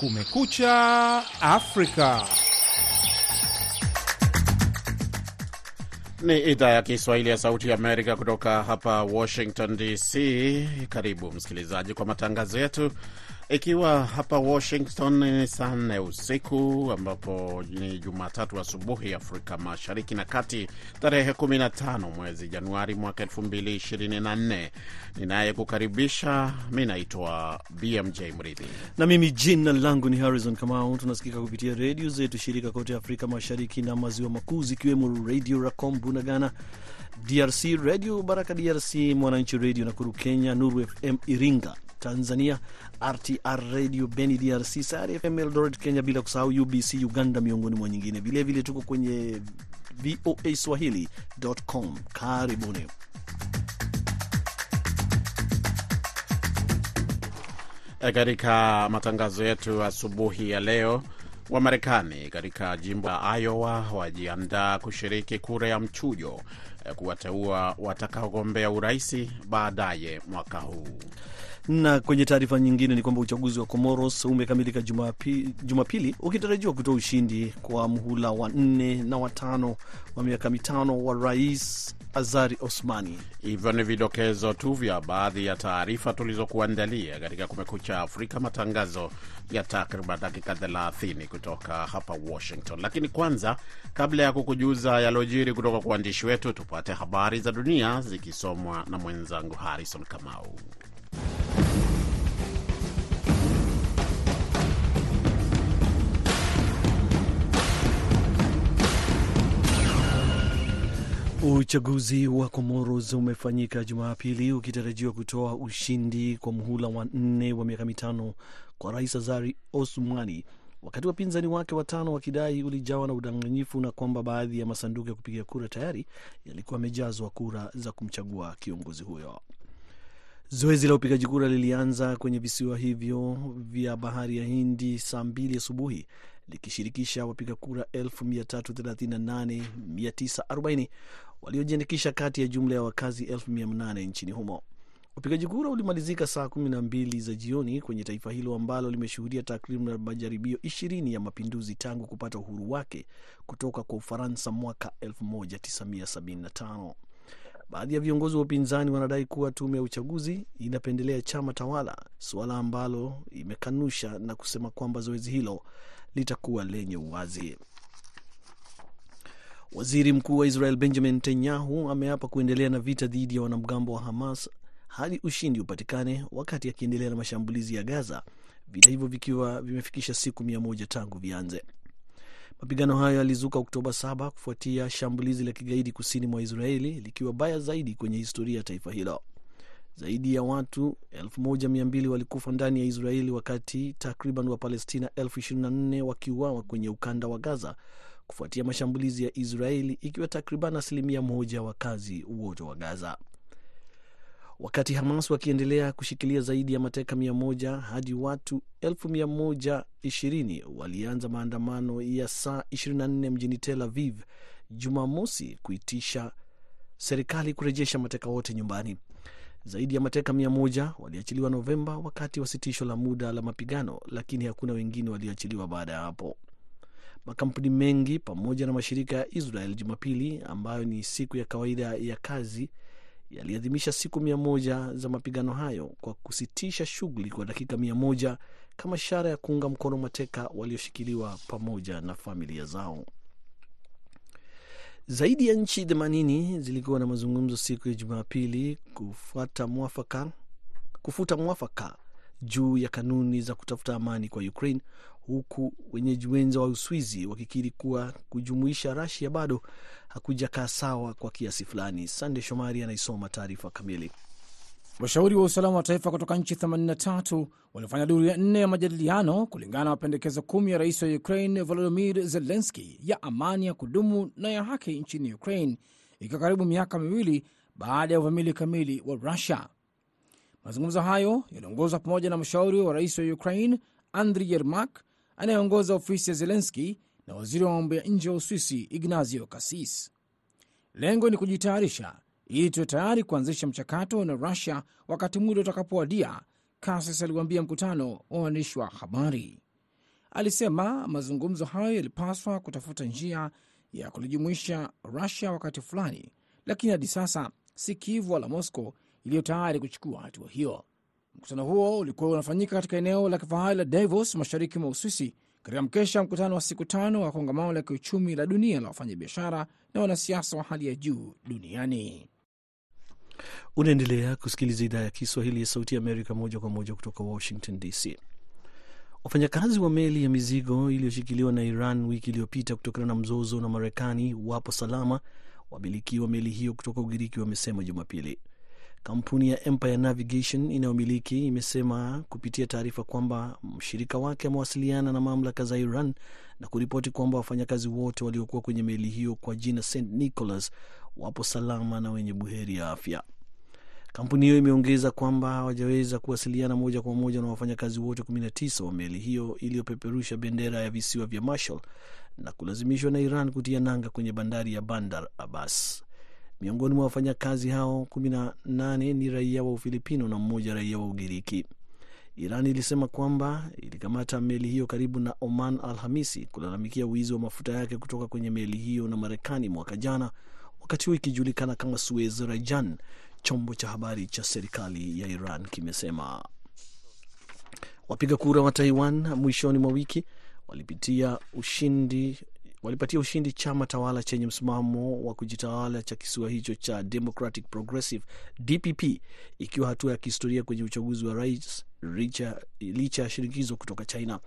Kumekucha Afrika. Ni idhaa ya Kiswahili ya Sauti ya Amerika kutoka hapa Washington DC. Karibu msikilizaji kwa matangazo yetu, ikiwa hapa Washington ni saa nne usiku ambapo ni Jumatatu asubuhi Afrika Mashariki na Kati, tarehe 15 mwezi Januari mwaka 2024. Ninayekukaribisha mi naitwa BMJ Mridhi na mimi jina langu ni Harrison Kamau. Tunasikika kupitia redio zetu shirika kote Afrika Mashariki na Maziwa Makuu, zikiwemo Redio Racom Bunagana DRC, Redio Baraka DRC, Mwananchi Redio Nakuru Kenya, Nuru FM Iringa Tanzania, RTR Radio Beni DRC, Sari FM Eldoret Kenya, bila kusahau UBC Uganda, miongoni mwa nyingine. Vilevile tuko kwenye VOA Swahili.com. Karibuni. katika matangazo yetu asubuhi ya leo. Wamarekani katika jimbo la Iowa wajiandaa kushiriki kura ya mchujo kuwateua watakaogombea uraisi baadaye mwaka huu. Na kwenye taarifa nyingine ni kwamba uchaguzi wa Comoros umekamilika Jumapili, Jumapili ukitarajiwa kutoa ushindi kwa mhula wa nne na watano wa miaka mitano wa Rais Azari Osmani. Hivyo ni vidokezo tu vya baadhi ya taarifa tulizokuandalia katika Kumekucha Afrika, matangazo ya takriban dakika 30 kutoka hapa Washington. Lakini kwanza, kabla ya kukujuza yalojiri kutoka kwa waandishi wetu, tupate habari za dunia zikisomwa na mwenzangu Harrison Kamau. Uchaguzi wa Comoros umefanyika Jumapili ukitarajiwa kutoa ushindi kwa muhula wa nne wa miaka mitano kwa Rais Azari Osumani, wakati wapinzani wake watano wakidai ulijawa na udanganyifu na kwamba baadhi ya masanduku ya kupiga kura tayari yalikuwa yamejazwa kura za kumchagua kiongozi huyo. Zoezi la upigaji kura lilianza kwenye visiwa hivyo vya bahari ya Hindi saa mbili asubuhi likishirikisha wapiga kura 338940 waliojiandikisha kati ya jumla ya wakazi 1800 nchini humo. Upigaji kura ulimalizika saa 12 za jioni kwenye taifa hilo ambalo limeshuhudia takriban majaribio 20 ya mapinduzi tangu kupata uhuru wake kutoka kwa Ufaransa mwaka 1975. Baadhi ya viongozi wa upinzani wanadai kuwa tume ya uchaguzi inapendelea chama tawala, suala ambalo imekanusha na kusema kwamba zoezi hilo litakuwa lenye uwazi. Waziri mkuu wa Israel Benjamin Netanyahu ameapa kuendelea na vita dhidi ya wanamgambo wa Hamas hadi ushindi upatikane, wakati akiendelea na mashambulizi ya Gaza, vita hivyo vikiwa vimefikisha siku mia moja tangu vianze. Mapigano hayo yalizuka Oktoba 7 kufuatia shambulizi la kigaidi kusini mwa Israeli likiwa baya zaidi kwenye historia ya taifa hilo. Zaidi ya watu 1200 walikufa ndani ya Israeli wakati takriban Wapalestina 24 wakiuawa kwenye ukanda wa Gaza kufuatia mashambulizi ya Israeli, ikiwa takriban asilimia moja wakazi wote wa Gaza. Wakati Hamas wakiendelea kushikilia zaidi ya mateka 100 hadi watu 1120 walianza maandamano ya saa 24 mjini Tel Aviv Jumamosi kuitisha serikali kurejesha mateka wote nyumbani. Zaidi ya mateka mia moja waliachiliwa Novemba wakati wa sitisho la muda la mapigano, lakini hakuna wengine walioachiliwa baada ya hapo. Makampuni mengi pamoja na mashirika ya Israel Jumapili, ambayo ni siku ya kawaida ya kazi, yaliadhimisha siku mia moja za mapigano hayo kwa kusitisha shughuli kwa dakika mia moja kama ishara ya kuunga mkono mateka walioshikiliwa pamoja na familia zao. Zaidi ya nchi 80 zilikuwa na mazungumzo siku ya Jumapili kufuata mwafaka, kufuta mwafaka juu ya kanuni za kutafuta amani kwa Ukraine, huku wenyeji wenza wa Uswizi wakikiri kuwa kujumuisha Rasia bado hakujakaa sawa kwa kiasi fulani. Sande Shomari anaisoma taarifa kamili. Washauri wa usalama wa taifa kutoka nchi 83 walifanya duru ya nne ya majadiliano kulingana na mapendekezo kumi ya rais wa Ukraine Volodimir Zelenski ya amani ya kudumu na ya haki nchini Ukraine, ikiwa karibu miaka miwili baada ya uvamili kamili wa Rusia. Mazungumzo hayo yaliongozwa pamoja na mshauri wa rais wa Ukraine Andri Yermak anayeongoza ofisi ya Zelenski na waziri wa mambo ya nje wa Uswisi Ignazio Cassis. Lengo ni kujitayarisha ili tuwe tayari kuanzisha mchakato na Rusia wakati muda utakapowadia, Cassis aliwaambia mkutano wa waandishi wa habari. alisema mazungumzo hayo yalipaswa kutafuta njia ya kulijumuisha Rusia wakati fulani, lakini hadi sasa si Kiev wala Moscow iliyo tayari kuchukua hatua hiyo. Mkutano huo ulikuwa unafanyika katika eneo la kifahari la Davos, mashariki mwa Uswisi, katika mkesha mkutano wa siku tano wa kongamano la kiuchumi la dunia la wafanyabiashara na wanasiasa wa hali ya juu duniani. Unaendelea kusikiliza idhaa ya Kiswahili ya Sauti Amerika moja kwa moja kutoka Washington DC. Wafanyakazi wa meli ya mizigo iliyoshikiliwa na Iran wiki iliyopita kutokana na mzozo na Marekani wapo salama. Wamiliki wa meli hiyo kutoka Ugiriki wamesema Jumapili. Kampuni ya Empire Navigation inayomiliki imesema kupitia taarifa kwamba mshirika wake amewasiliana na mamlaka za Iran na kuripoti kwamba wafanyakazi wote waliokuwa kwenye meli hiyo kwa jina St Nicholas wapo salama na wenye buheri ya afya. Kampuni hiyo imeongeza kwamba hawajaweza kuwasiliana moja kwa moja na wafanyakazi wote 19 wa meli hiyo iliyopeperusha bendera ya visiwa vya Marshall na kulazimishwa na Iran kutia nanga kwenye bandari ya Bandar Abbas. Miongoni mwa wafanyakazi hao 18 ni raia wa Ufilipino na mmoja raia wa Ugiriki. Iran ilisema kwamba ilikamata meli hiyo karibu na Oman Alhamisi kulalamikia wizi wa mafuta yake kutoka kwenye meli hiyo na Marekani mwaka jana, wakati huo ikijulikana kama Suez Rajan. Chombo cha habari cha serikali ya Iran kimesema wapiga kura wa Taiwan mwishoni mwa wiki walipitia ushindi walipatia ushindi chama tawala chenye msimamo wa kujitawala cha kisiwa hicho cha Democratic Progressive DPP, ikiwa hatua ya kihistoria kwenye uchaguzi wa rais licha ya shinikizo kutoka China.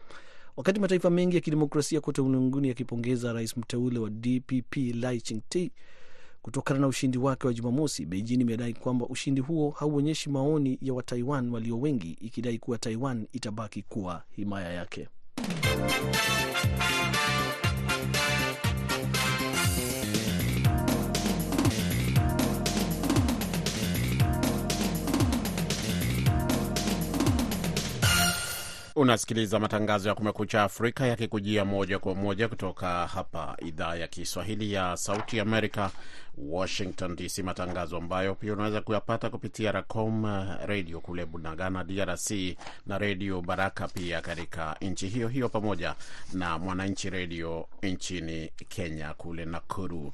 Wakati mataifa mengi ya kidemokrasia kote ulimwenguni yakipongeza rais mteule wa DPP Lai Ching-te kutokana na ushindi wake wa Jumamosi, Beijing imedai kwamba ushindi huo hauonyeshi maoni ya Wataiwan walio wengi, ikidai kuwa Taiwan itabaki kuwa himaya yake. Unasikiliza matangazo ya Kumekucha Afrika yakikujia moja kwa moja kutoka hapa idhaa ya Kiswahili ya Sauti Amerika, Washington DC, matangazo ambayo pia unaweza kuyapata kupitia Racom redio kule Bunagana, DRC, na Redio Baraka pia katika nchi hiyo hiyo, pamoja na Mwananchi Redio nchini Kenya kule Nakuru.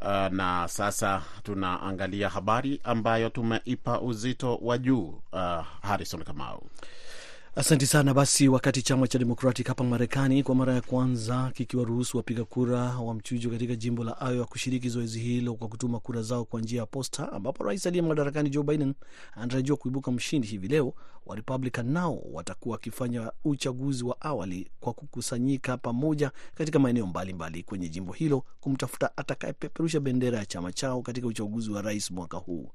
Uh, na sasa tunaangalia habari ambayo tumeipa uzito wa juu. Uh, Harrison Kamau. Asanti sana. Basi, wakati chama cha Democratic hapa Marekani kwa mara ya kwanza kikiwaruhusu wapiga kura wa mchujo katika jimbo la Iowa kushiriki zoezi hilo kwa kutuma kura zao kwa njia ya posta, ambapo rais aliye madarakani Joe Biden anatarajiwa kuibuka mshindi hivi leo, wa Republican nao watakuwa wakifanya uchaguzi wa awali kwa kukusanyika pamoja katika maeneo mbalimbali kwenye jimbo hilo kumtafuta atakayepeperusha bendera ya chama chao katika uchaguzi wa rais mwaka huu.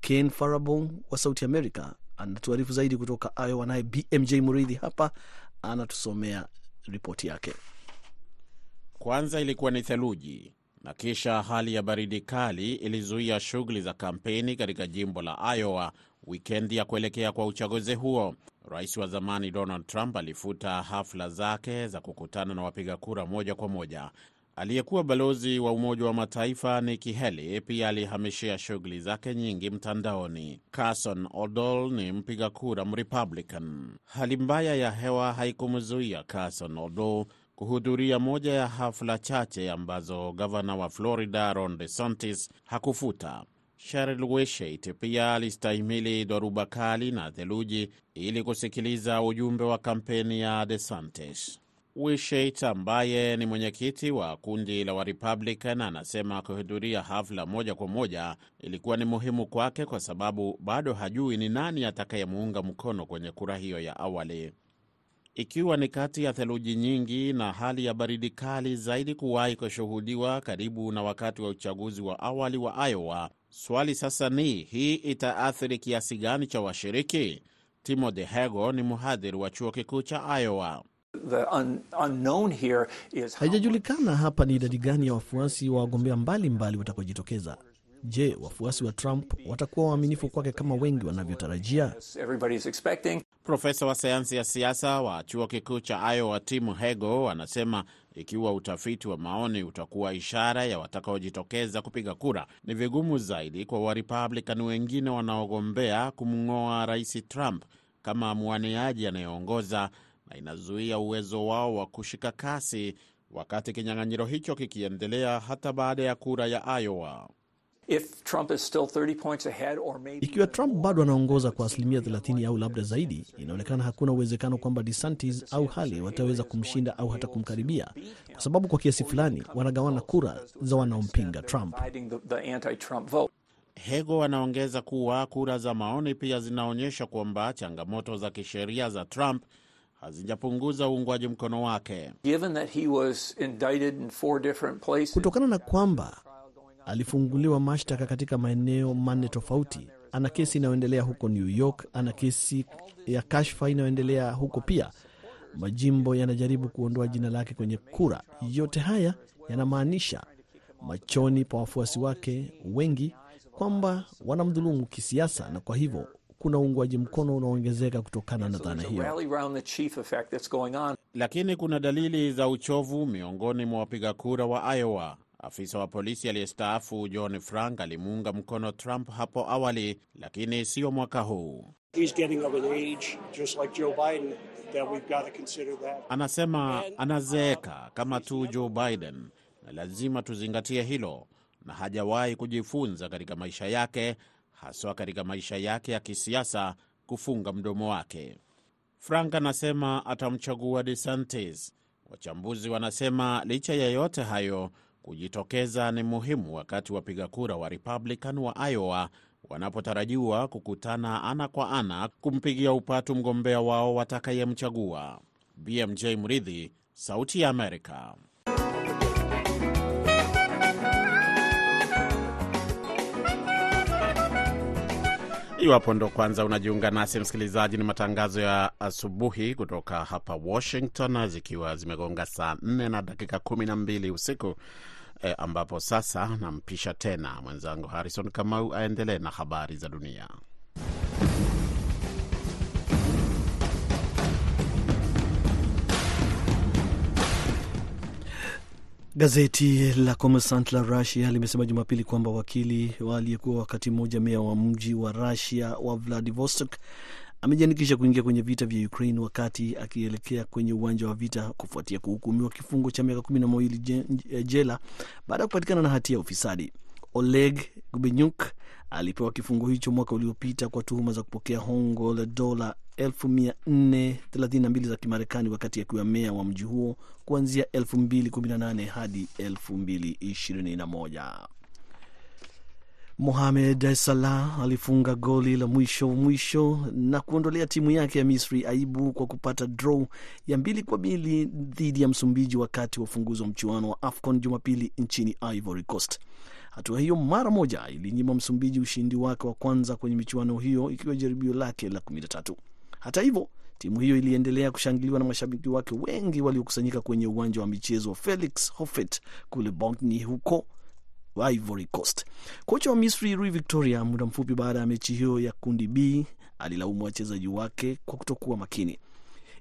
Ken Farabong wa Sauti America anatuarifu zaidi kutoka Iowa, naye BMJ Muridhi hapa anatusomea ripoti yake. Kwanza ilikuwa ni theluji na kisha hali ya baridi kali ilizuia shughuli za kampeni katika jimbo la Iowa wikendi ya kuelekea kwa uchaguzi huo. Rais wa zamani Donald Trump alifuta hafla zake za kukutana na wapiga kura moja kwa moja. Aliyekuwa balozi wa Umoja wa Mataifa Nikki Haley pia alihamishia shughuli zake nyingi mtandaoni. Carson Odol ni mpiga kura Mrepublican. Hali mbaya ya hewa haikumzuia Carson Odol kuhudhuria moja ya hafla chache ambazo gavana wa Florida Ron DeSantis hakufuta. Sheryl Wishart pia alistahimili dhoruba kali na theluji ili kusikiliza ujumbe wa kampeni ya DeSantis. Wishait ambaye ni mwenyekiti wa kundi la Warepublican anasema kuhudhuria hafla moja kwa moja ilikuwa ni muhimu kwake kwa sababu bado hajui ni nani atakayemuunga mkono kwenye kura hiyo ya awali. Ikiwa ni kati ya theluji nyingi na hali ya baridi kali zaidi kuwahi kushuhudiwa karibu na wakati wa uchaguzi wa awali wa Iowa, swali sasa ni hii itaathiri kiasi gani cha washiriki? Timothy Hego ni mhadhiri wa chuo kikuu cha Iowa. Haijajulikana hapa ni idadi gani ya wafuasi wa wagombea mbalimbali watakaojitokeza. Je, wafuasi wa Trump watakuwa waaminifu kwake kama wengi wanavyotarajia? Profesa wa sayansi ya siasa wa chuo kikuu cha Iowa Tim Hego anasema ikiwa utafiti wa maoni utakuwa ishara ya watakaojitokeza kupiga kura, ni vigumu zaidi kwa Warepublican wengine wanaogombea kumng'oa Rais Trump kama mwaniaji anayeongoza na inazuia uwezo wao wa kushika kasi, wakati kinyang'anyiro hicho kikiendelea hata baada ya kura ya Iowa. If Trump is still 30 points ahead or maybe Ikiwa Trump bado anaongoza kwa asilimia 30 au labda zaidi, inaonekana hakuna uwezekano kwamba DeSantis au Haley wataweza kumshinda au hata kumkaribia, kwa sababu kwa kiasi fulani wanagawana kura za wanaompinga Trump. Hego anaongeza kuwa kura za maoni pia zinaonyesha kwamba changamoto za kisheria za Trump hazijapunguza uungwaji mkono wake. Given that he was indicted in four different places, Kutokana na kwamba alifunguliwa mashtaka katika maeneo manne tofauti, ana kesi inayoendelea huko New York, ana kesi ya kashfa inayoendelea huko pia. Majimbo yanajaribu kuondoa jina lake kwenye kura. Yote haya yanamaanisha machoni pa wafuasi wake wengi kwamba wanamdhulumu kisiasa, na kwa hivyo kuna uungwaji mkono unaoongezeka kutokana na dhana hiyo. Lakini kuna dalili za uchovu miongoni mwa wapiga kura wa Iowa. Afisa wa polisi aliyestaafu John Frank alimuunga mkono Trump hapo awali, lakini sio mwaka huu. He's getting of an age, just like Joe Biden, that we've got to consider that. Anasema anazeeka kama tu Joe Biden, na lazima tuzingatie hilo, na hajawahi kujifunza katika maisha yake, haswa katika maisha yake ya kisiasa, kufunga mdomo wake. Frank anasema atamchagua DeSantis. Wachambuzi wanasema licha ya yote hayo, kujitokeza ni muhimu wakati wapiga kura wa Republican wa Iowa wanapotarajiwa kukutana ana kwa ana kumpigia upatu mgombea wao watakayemchagua. BMJ Mridhi, Sauti ya Amerika. Iwapo ndo kwanza unajiunga nasi msikilizaji, ni matangazo ya asubuhi kutoka hapa Washington, zikiwa zimegonga saa 4 na dakika 12 usiku e, ambapo sasa nampisha tena mwenzangu Harrison Kamau aendelee na habari za dunia. Gazeti la Kommersant la Russia limesema Jumapili kwamba wakili aliyekuwa wakati mmoja meya wa mji wa Russia wa Vladivostok amejiandikisha kuingia kwenye vita vya Ukraine wakati akielekea kwenye uwanja wa vita kufuatia kuhukumiwa kifungo cha miaka kumi na mawili jela baada ya kupatikana na hatia ya ufisadi. Oleg Gubenyuk alipewa kifungo hicho mwaka uliopita kwa tuhuma za kupokea hongo la dola 432 za Kimarekani wakati akiwa meya wa mji huo kuanzia 2018 hadi 2021. Mohamed Salah alifunga goli la mwisho mwisho na kuondolea timu yake ya Misri aibu kwa kupata draw ya mbili kwa mbili dhidi ya Msumbiji wakati wa ufunguzi wa mchuano wa AFCON Jumapili nchini Ivory Coast. Hatua hiyo mara moja ilinyima Msumbiji ushindi wake wa kwanza kwenye michuano hiyo ikiwa jaribio lake la 13. Hata hivyo timu hiyo iliendelea kushangiliwa na mashabiki wake wengi waliokusanyika kwenye uwanja wa michezo wa Felix Houphouet kule Boulogne huko Ivory Coast. Kocha wa Misri Rui Victoria, muda mfupi baada ya mechi hiyo ya kundi B, alilaumu wachezaji wake kwa kutokuwa makini.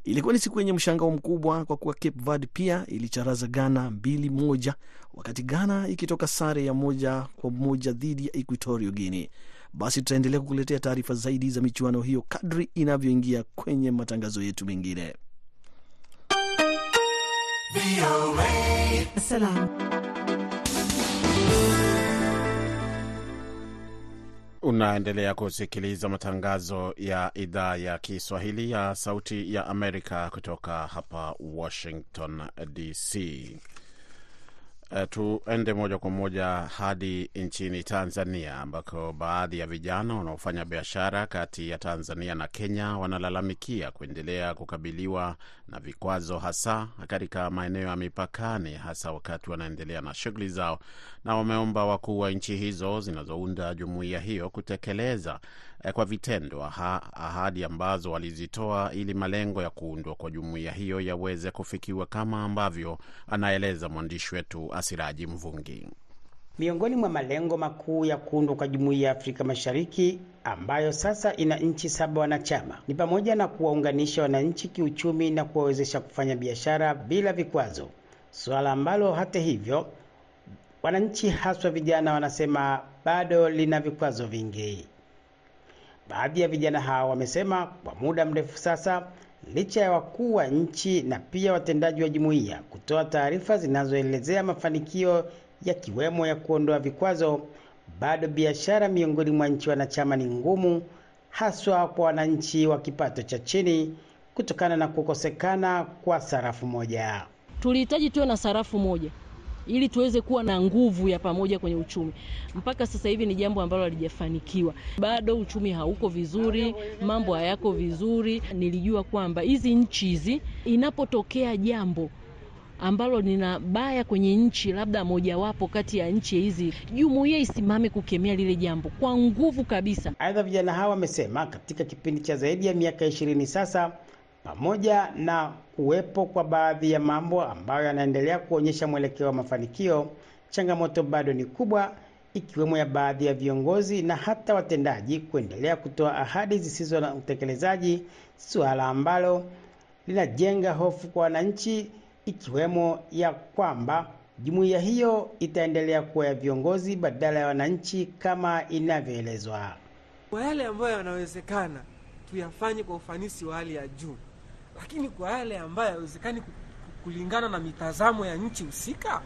Ilikuwa ni siku yenye mshangao mkubwa kwa kuwa Cape Verde pia ilicharaza Ghana mbili moja, wakati Ghana ikitoka sare ya moja kwa moja dhidi ya Equatorial Guinea. Basi tutaendelea kukuletea taarifa zaidi za michuano hiyo kadri inavyoingia kwenye matangazo yetu mengine. Unaendelea kusikiliza matangazo ya idhaa ya Kiswahili ya Sauti ya Amerika kutoka hapa Washington DC. Uh, tuende moja kwa moja hadi nchini Tanzania ambako baadhi ya vijana wanaofanya biashara kati ya Tanzania na Kenya wanalalamikia kuendelea kukabiliwa na vikwazo hasa katika maeneo ya mipakani, hasa wakati wanaendelea na shughuli zao, na wameomba wakuu wa nchi hizo zinazounda jumuiya hiyo kutekeleza eh, kwa vitendo aha, ahadi ambazo walizitoa ili malengo ya kuundwa kwa jumuiya hiyo yaweze kufikiwa kama ambavyo anaeleza mwandishi wetu Asiraji Mvungi. Miongoni mwa malengo makuu ya kuundwa kwa Jumuiya ya Afrika Mashariki ambayo sasa ina nchi saba wanachama ni pamoja na kuwaunganisha wananchi kiuchumi na kuwawezesha kufanya biashara bila vikwazo, suala ambalo hata hivyo wananchi haswa vijana wanasema bado lina vikwazo vingi. Baadhi ya vijana hao wamesema kwa muda mrefu sasa licha ya wakuu wa nchi na pia watendaji wa jumuiya kutoa taarifa zinazoelezea mafanikio yakiwemo ya kuondoa vikwazo, bado biashara miongoni mwa nchi wanachama ni ngumu, haswa kwa wananchi wa kipato cha chini kutokana na kukosekana kwa sarafu moja. Tulihitaji tuwe na sarafu moja ili tuweze kuwa na nguvu ya pamoja kwenye uchumi. Mpaka sasa hivi ni jambo ambalo halijafanikiwa bado, uchumi hauko vizuri, mambo hayako vizuri. Nilijua kwamba hizi nchi hizi, inapotokea jambo ambalo nina baya kwenye nchi labda mojawapo kati ya nchi hizi, jumuiya isimame kukemea lile jambo kwa nguvu kabisa. Aidha, vijana hawa wamesema katika kipindi cha zaidi ya miaka ishirini sasa pamoja na kuwepo kwa baadhi ya mambo ambayo yanaendelea kuonyesha mwelekeo wa mafanikio, changamoto bado ni kubwa, ikiwemo ya baadhi ya viongozi na hata watendaji kuendelea kutoa ahadi zisizo na utekelezaji, suala ambalo linajenga hofu kwa wananchi, ikiwemo ya kwamba jumuiya hiyo itaendelea kuwa ya viongozi badala ya wananchi kama inavyoelezwa. Kwa yale ambayo yanawezekana tuyafanye kwa ufanisi wa hali ya juu lakini kwa yale ambayo hayawezekani kulingana na mitazamo ya nchi husika,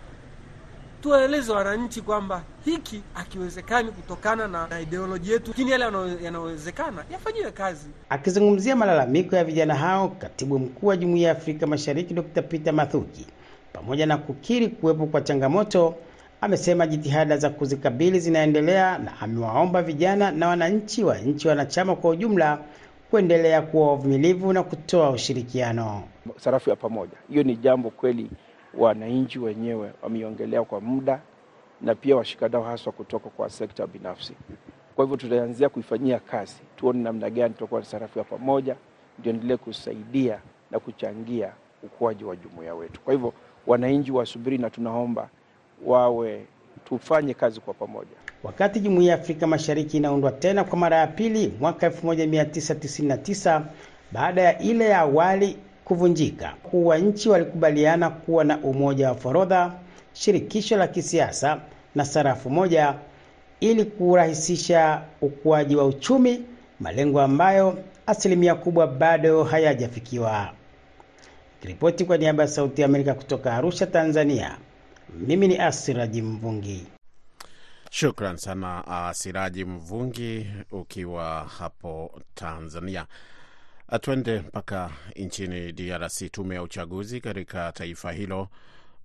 tuwaeleze wananchi kwamba hiki hakiwezekani kutokana na, na ideoloji yetu, lakini yale yanayowezekana yafanyiwe kazi. Akizungumzia malalamiko ya vijana hao, katibu mkuu wa Jumuiya ya Afrika Mashariki Dr. Peter Mathuki, pamoja na kukiri kuwepo kwa changamoto, amesema jitihada za kuzikabili zinaendelea na amewaomba vijana na wananchi wa nchi wanachama kwa ujumla kuendelea kuwa wavumilivu na kutoa ushirikiano. Sarafu ya pamoja, hiyo ni jambo kweli wananchi wenyewe wameiongelea kwa muda, na pia washikadau haswa kutoka kwa sekta binafsi. Kwa hivyo tutaanzia kuifanyia kazi, tuone namna gani tutakuwa na sarafu ya pamoja, ndio endelee kusaidia na kuchangia ukuaji wa jumuiya wetu. Kwa hivyo wananchi wasubiri, na tunaomba wawe tufanye kazi kwa pamoja. Wakati Jumuiya ya Afrika Mashariki inaundwa tena kwa mara ya pili mwaka 1999 baada ya ile ya awali kuvunjika, wakuu wa nchi walikubaliana kuwa na umoja wa forodha, shirikisho la kisiasa na sarafu moja ili kurahisisha ukuaji wa uchumi, malengo ambayo asilimia kubwa bado hayajafikiwa. Ripoti kwa niaba ya Sauti ya Amerika kutoka Arusha, Tanzania. Mimi ni Asiraji Mvungi. Shukran sana uh, Siraji Mvungi ukiwa hapo Tanzania. Twende mpaka nchini DRC. Tume ya uchaguzi katika taifa hilo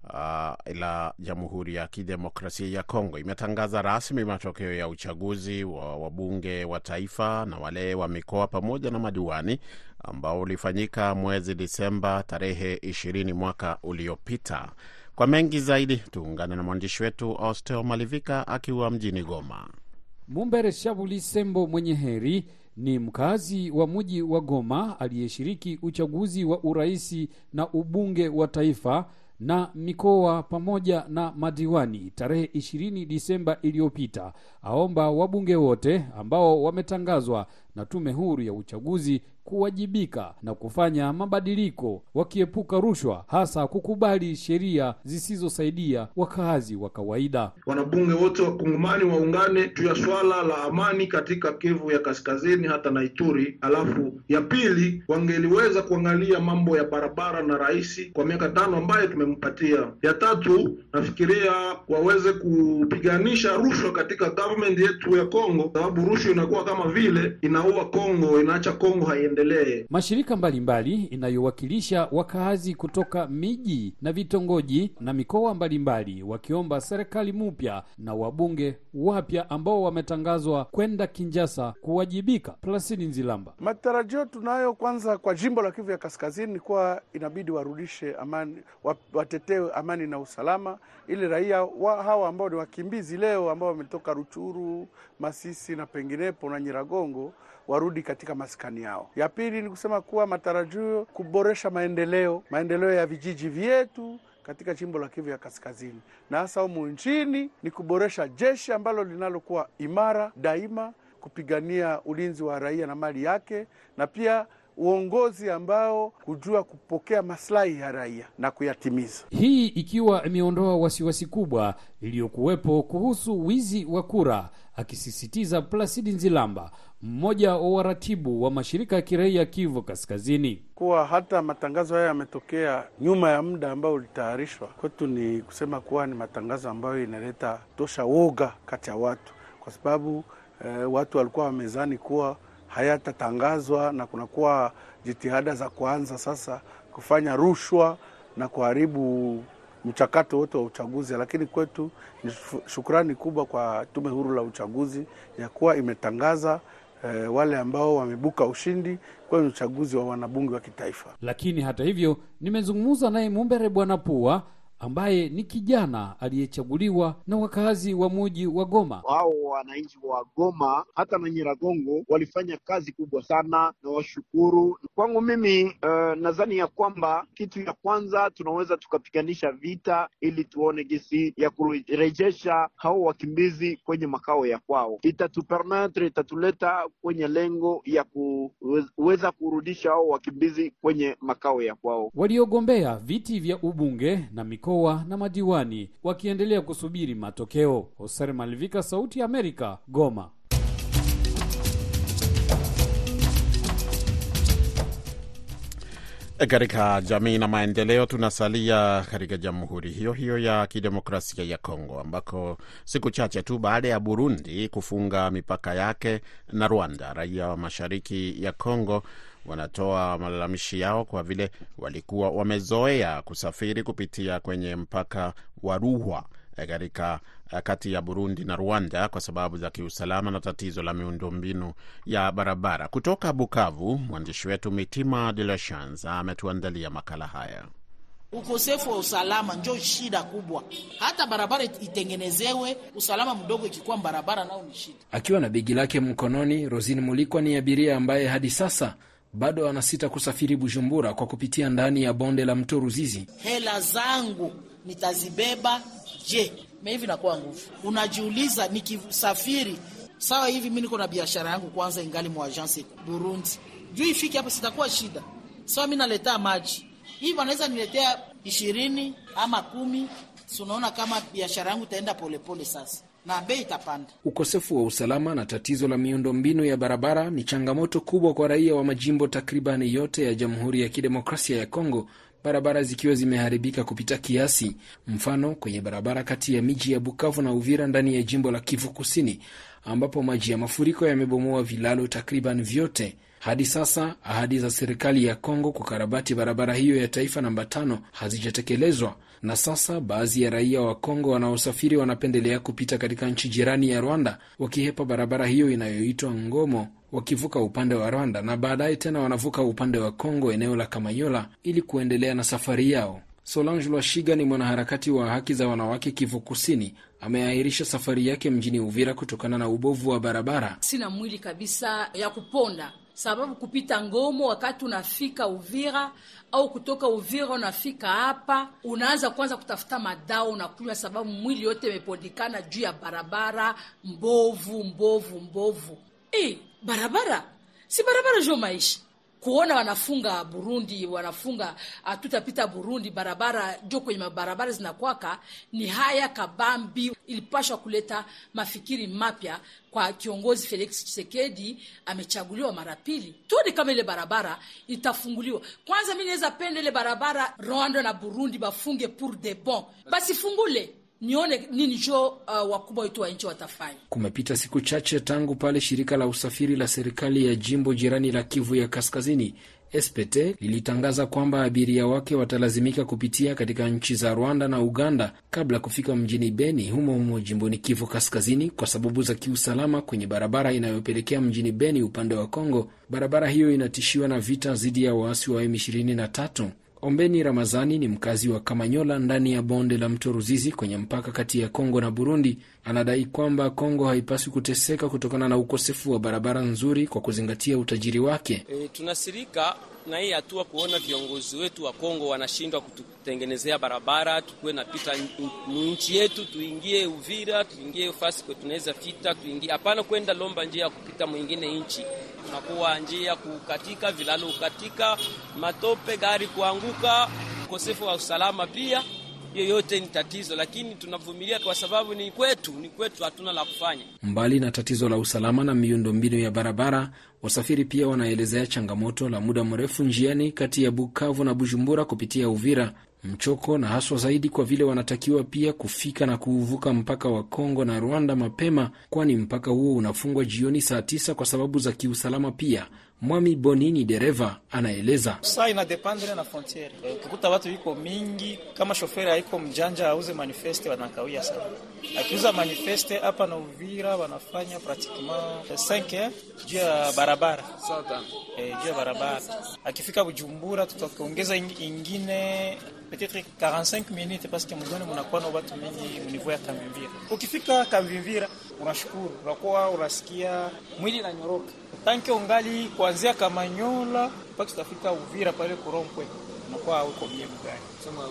uh, la Jamhuri ya Kidemokrasia ya Kongo imetangaza rasmi matokeo ya uchaguzi wa wabunge wa taifa na wale wa mikoa pamoja na madiwani ambao ulifanyika mwezi Disemba tarehe 20 mwaka uliopita. Kwa mengi zaidi tuungane na mwandishi wetu Ostel Malivika akiwa mjini Goma. Mumbere Shabuli Sembo mwenye heri ni mkazi wa mji wa Goma aliyeshiriki uchaguzi wa uraisi na ubunge wa taifa na mikoa pamoja na madiwani tarehe 20 Disemba iliyopita. Aomba wabunge wote ambao wametangazwa na tume huru ya uchaguzi kuwajibika na kufanya mabadiliko, wakiepuka rushwa, hasa kukubali sheria zisizosaidia wakazi wa kawaida. Wanabunge wote wa Kongomani waungane juu ya swala la amani katika Kivu ya Kaskazini hata na Ituri. Alafu ya pili, wangeliweza kuangalia mambo ya barabara na rais kwa miaka tano ambayo tumempatia. Ya tatu, nafikiria waweze kupiganisha rushwa katika government yetu ya Kongo, sababu rushwa inakuwa kama vile inaua Kongo, inaacha Kongo haiendelee. Mashirika mbalimbali inayowakilisha wakaazi kutoka miji na vitongoji na mikoa mbalimbali wakiomba serikali mpya na wabunge wapya ambao wametangazwa kwenda Kinjasa kuwajibika. Plasini Nzilamba: matarajio tunayo kwanza kwa jimbo la Kivu ya Kaskazini ni kuwa inabidi warudishe amani, watetee amani na usalama, ili raia wa, hawa ambao ni wakimbizi leo ambao wametoka Ruchuru, Masisi na penginepo na Nyiragongo warudi katika maskani yao. Ya pili ni kusema kuwa matarajio kuboresha maendeleo maendeleo ya vijiji vyetu katika jimbo la Kivu ya Kaskazini na hasa humu nchini ni kuboresha jeshi ambalo linalokuwa imara daima kupigania ulinzi wa raia na mali yake, na pia uongozi ambao kujua kupokea maslahi ya raia na kuyatimiza. Hii ikiwa imeondoa wasiwasi kubwa iliyokuwepo kuhusu wizi wa kura, akisisitiza Plasidi Nzilamba, mmoja wa waratibu wa mashirika ya kiraia Kivu Kaskazini, kuwa hata matangazo haya yametokea nyuma ya muda ambao ulitayarishwa. Kwetu ni kusema kuwa ni matangazo ambayo inaleta tosha woga kati ya watu, kwa sababu eh, watu walikuwa wamezani kuwa hayatatangazwa na kunakuwa jitihada za kuanza sasa kufanya rushwa na kuharibu mchakato wote wa uchaguzi. Lakini kwetu ni shukrani kubwa kwa Tume Huru la Uchaguzi ya kuwa imetangaza e, wale ambao wamebuka ushindi kwenye uchaguzi wa wanabunge wa kitaifa. Lakini hata hivyo, nimezungumza naye Mumbere Bwana Pua ambaye ni kijana aliyechaguliwa na wakazi wa muji wa Goma. Hao wananchi wa Goma hata na Nyiragongo walifanya kazi kubwa sana, na washukuru. Kwangu mimi uh, nadhani ya kwamba kitu ya kwanza tunaweza tukapiganisha vita ili tuone gesi ya kurejesha hao wakimbizi kwenye makao ya kwao, itatupermetre itatuleta kwenye lengo ya kuweza kurudisha hao wakimbizi kwenye makao ya kwao. Waliogombea viti vya ubunge na mikoa na madiwani wakiendelea kusubiri matokeo. Hoser Malivika, Sauti ya Amerika, Goma. Katika jamii na maendeleo, tunasalia katika jamhuri hiyo hiyo ya kidemokrasia ya Kongo, ambako siku chache tu baada ya Burundi kufunga mipaka yake na Rwanda, raia wa mashariki ya Kongo wanatoa malalamishi yao kwa vile walikuwa wamezoea kusafiri kupitia kwenye mpaka wa Ruhwa katika kati ya Burundi na Rwanda kwa sababu za kiusalama na tatizo la miundombinu ya barabara. Kutoka Bukavu, mwandishi wetu Mitima De La Chance ametuandalia makala haya. Ukosefu wa usalama njo shida kubwa, hata barabara itengenezewe, usalama mdogo ikikuwa barabara nao ni shida. Akiwa na begi lake mkononi, Rosine Mulikwa ni abiria ambaye hadi sasa bado anasita kusafiri Bujumbura kwa kupitia ndani ya bonde la mto Ruzizi. Hela zangu nitazibeba je? Hivi nakuwa nguvu, unajiuliza nikisafiri sawa hivi, mi niko na biashara yangu kwanza, ingali mwa agence Burundi, juu ifike hapa sitakuwa shida sawa. Mi naletea maji hivi, wanaweza niletea ishirini ama kumi, si unaona kama biashara yangu itaenda polepole sasa na bei itapanda. Ukosefu wa usalama na tatizo la miundombinu ya barabara ni changamoto kubwa kwa raia wa majimbo takribani yote ya Jamhuri ya Kidemokrasia ya Kongo, barabara zikiwa zimeharibika kupita kiasi. Mfano, kwenye barabara kati ya miji ya Bukavu na Uvira ndani ya jimbo la Kivu Kusini, ambapo maji ya mafuriko yamebomoa vilalo takriban vyote. Hadi sasa ahadi za serikali ya Kongo kukarabati barabara hiyo ya taifa namba tano hazijatekelezwa na sasa baadhi ya raia wa Kongo wanaosafiri wanapendelea kupita katika nchi jirani ya Rwanda, wakihepa barabara hiyo inayoitwa Ngomo, wakivuka upande wa Rwanda na baadaye tena wanavuka upande wa Kongo, eneo la Kamanyola, ili kuendelea na safari yao. Solange Lwashiga ni mwanaharakati wa haki za wanawake Kivu Kusini. Ameahirisha safari yake mjini Uvira kutokana na ubovu wa barabara. Sina mwili kabisa ya kuponda sababu kupita Ngomo wakati unafika Uvira au kutoka Uvira unafika hapa, unaanza kwanza kutafuta madawa unakunywa, sababu mwili yote imepondikana juu ya barabara mbovu mbovu mbovu. E, barabara si barabara jo maisha kuona wanafunga Burundi, wanafunga hatutapita Burundi, barabara jo kwenye mabarabara zinakwaka ni haya kabambi. Ilipashwa kuleta mafikiri mapya kwa kiongozi Felix Tshisekedi, amechaguliwa mara pili, tuone kama ile barabara itafunguliwa. Kwanza mi naweza penda ile barabara Rwanda na Burundi bafunge pour de bon, basifungule nione nini jo uh, wakubwa wetu wa nchi watafanya. Kumepita siku chache tangu pale shirika la usafiri la serikali ya jimbo jirani la Kivu ya Kaskazini SPT lilitangaza kwamba abiria wake watalazimika kupitia katika nchi za Rwanda na Uganda kabla ya kufika mjini Beni humo humo jimboni Kivu Kaskazini kwa sababu za kiusalama kwenye barabara inayopelekea mjini Beni upande wa Kongo. Barabara hiyo inatishiwa na vita dhidi ya waasi wa M23. Ombeni Ramazani ni mkazi wa Kamanyola ndani ya bonde la mto Ruzizi kwenye mpaka kati ya Kongo na Burundi. Anadai kwamba Kongo haipaswi kuteseka kutokana na ukosefu wa barabara nzuri kwa kuzingatia utajiri wake. E, tunasirika na hii hatua kuona viongozi wetu wa Kongo wanashindwa kututengenezea barabara, tukuwe napita nchi yetu, tuingie Uvira, tuingie fasi kwe tunaweza fita, tuingie hapana kwenda lomba njia ya kupita mwingine nchi. Kunakuwa njia kukatika, vilalo kukatika, matope, gari kuanguka, ukosefu wa usalama pia. Hiyo ni tatizo, lakini tunavumilia kwa sababu ni kwetu, ni kwetu, hatuna la kufanya. Mbali na tatizo la usalama na miundombinu ya barabara, wasafiri pia wanaelezea changamoto la muda mrefu njiani kati ya Bukavu na Bujumbura kupitia Uvira, mchoko na haswa zaidi kwa vile wanatakiwa pia kufika na kuuvuka mpaka wa Kongo na Rwanda mapema, kwani mpaka huo unafungwa jioni saa tisa kwa sababu za kiusalama pia. Mwami Bonini dereva anaeleza. Saa inadependre na frontiere, ukikuta watu iko mingi, kama shoferi haiko mjanja auze manifeste, wanakawia sana. Akiuza manifeste hapa na Uvira wanafanya pratiquement 5 juu ya barabara eh, juu ya barabara. Akifika Bujumbura tutaongeza ingine peut-être 45 minutes parce que mjoni mnakuwa na watu mingi mnivo ya Kamvimvira. Ukifika Kamvimvira unashukuru, unakuwa unasikia mwili na nyoroka tanke ungali kuanzia Kamanyola mpaka tutafika Uvira pale Kurompwe, unakuwa uko mie mgani? Sema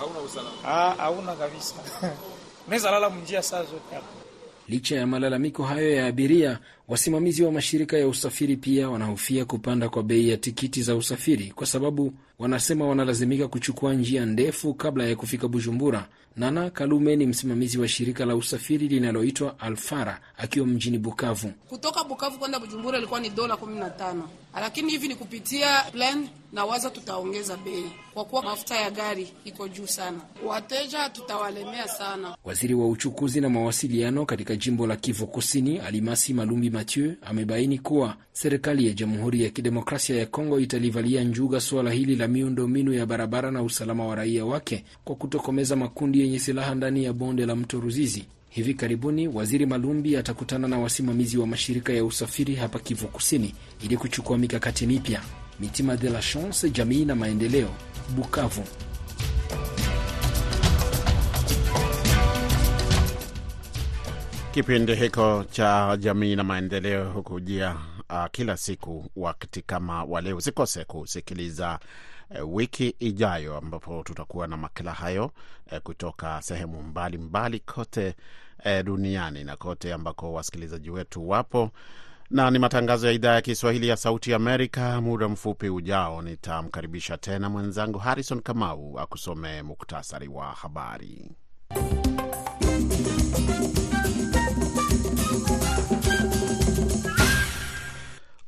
hauna usalama? Ah, hauna kabisa unaweza lala mnjia saa zote hapo. Licha ya malalamiko hayo ya abiria, wasimamizi wa mashirika ya usafiri pia wanahofia kupanda kwa bei ya tikiti za usafiri, kwa sababu wanasema wanalazimika kuchukua njia ndefu kabla ya kufika Bujumbura. Nana Kalume ni msimamizi wa shirika la usafiri linaloitwa Alfara akiwa mjini Bukavu. Kutoka Bukavu kwenda Bujumbura ilikuwa ni dola kumi na tano, lakini hivi ni kupitia plan na waza tutaongeza bei kwa kuwa mafuta ya gari iko juu sana, wateja tutawalemea sana. Waziri wa uchukuzi na mawasiliano katika jimbo la Kivu Kusini, Alimasi Malumbi Mathieu, amebaini kuwa serikali ya Jamhuri ya Kidemokrasia ya Kongo italivalia njuga suala hili la miundombinu ya barabara na usalama wa raia wake kwa kutokomeza makundi yenye silaha ndani ya bonde la mto Ruzizi. Hivi karibuni waziri Malumbi atakutana na wasimamizi wa mashirika ya usafiri hapa Kivu Kusini ili kuchukua mikakati mipya. Mitima de la Chance, jamii na maendeleo, Bukavu. Kipindi hiko cha jamii na maendeleo hukujia uh, kila siku wakati kama wale. Usikose kusikiliza uh, wiki ijayo ambapo tutakuwa na makala hayo uh, kutoka sehemu mbalimbali mbali kote uh, duniani na kote ambako wasikilizaji wetu wapo na ni matangazo ya idhaa ya Kiswahili ya Sauti Amerika. Muda mfupi ujao nitamkaribisha tena mwenzangu Harrison Kamau akusomee muktasari wa habari.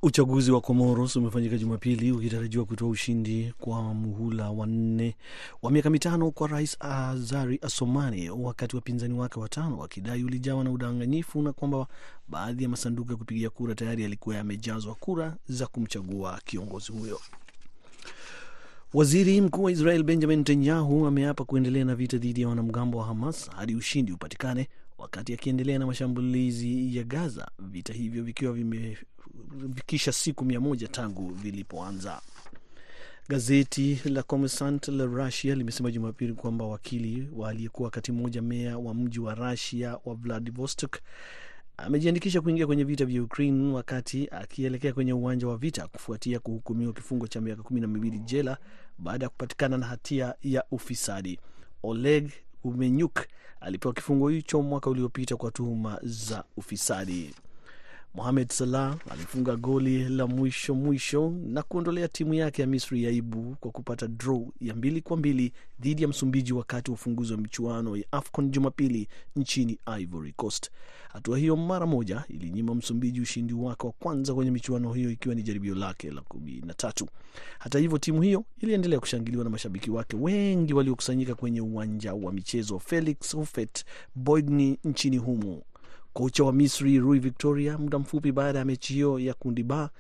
Uchaguzi wa Comoros umefanyika Jumapili ukitarajiwa kutoa ushindi kwa muhula wa nne wa miaka mitano kwa Rais Azari Asomani, wakati wapinzani wake watano wakidai ulijawa na udanganyifu na kwamba baadhi ya masanduku ya kupigia kura tayari yalikuwa yamejazwa kura za kumchagua kiongozi huyo. Waziri Mkuu wa Israel Benjamin Netanyahu ameapa kuendelea na vita dhidi ya wanamgambo wa Hamas hadi ushindi upatikane, wakati akiendelea na mashambulizi ya Gaza, vita hivyo vikiwa vimefikisha siku mia moja tangu vilipoanza. Gazeti la Kommersant la Russia limesema Jumapili kwamba wakili wa aliyekuwa wakati mmoja meya wa mji wa Russia wa Vladivostok amejiandikisha kuingia kwenye vita vya Ukraine wakati akielekea kwenye uwanja wa vita kufuatia kuhukumiwa kifungo cha miaka kumi na miwili jela baada ya kupatikana na hatia ya ufisadi. Oleg Umenyuk alipewa kifungo hicho mwaka uliopita kwa tuhuma za ufisadi. Mohamed Salah alifunga goli la mwisho mwisho na kuondolea timu yake ya Misri aibu kwa kupata draw ya mbili kwa mbili dhidi ya Msumbiji wakati wa ufunguzi wa michuano ya AFCON Jumapili nchini Ivory Coast. Hatua hiyo mara moja ilinyima Msumbiji ushindi wake wa kwanza kwenye michuano hiyo ikiwa ni jaribio lake la kumi na tatu. Hata hivyo, timu hiyo iliendelea kushangiliwa na mashabiki wake wengi waliokusanyika kwenye uwanja wa michezo Felix Houphouet Boigny nchini humo. Kocha wa Misri Rui Victoria, muda mfupi baada ya mechi hiyo ya kundi ba,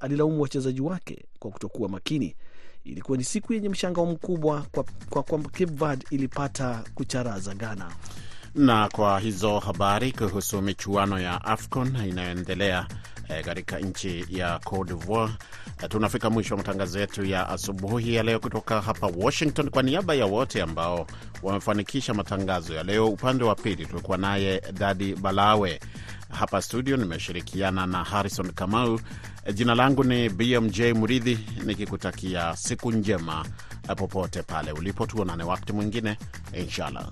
alilaumu wachezaji wake kwa kutokuwa makini. Ilikuwa ni siku yenye mshangao mkubwa kwa kwamba kwa Cape Verde ilipata kucharaza Ghana. Na kwa hizo habari kuhusu michuano ya AFCON inayoendelea katika e, nchi ya Cote d'Ivoire e, tunafika mwisho wa matangazo yetu ya asubuhi ya leo kutoka hapa Washington. Kwa niaba ya wote ambao wamefanikisha matangazo ya leo, upande wa pili tulikuwa naye Dadi Balawe. Hapa studio nimeshirikiana na Harrison Kamau. E, jina langu ni BMJ Muridhi nikikutakia siku njema popote pale ulipo. Tuonane wakati mwingine inshallah.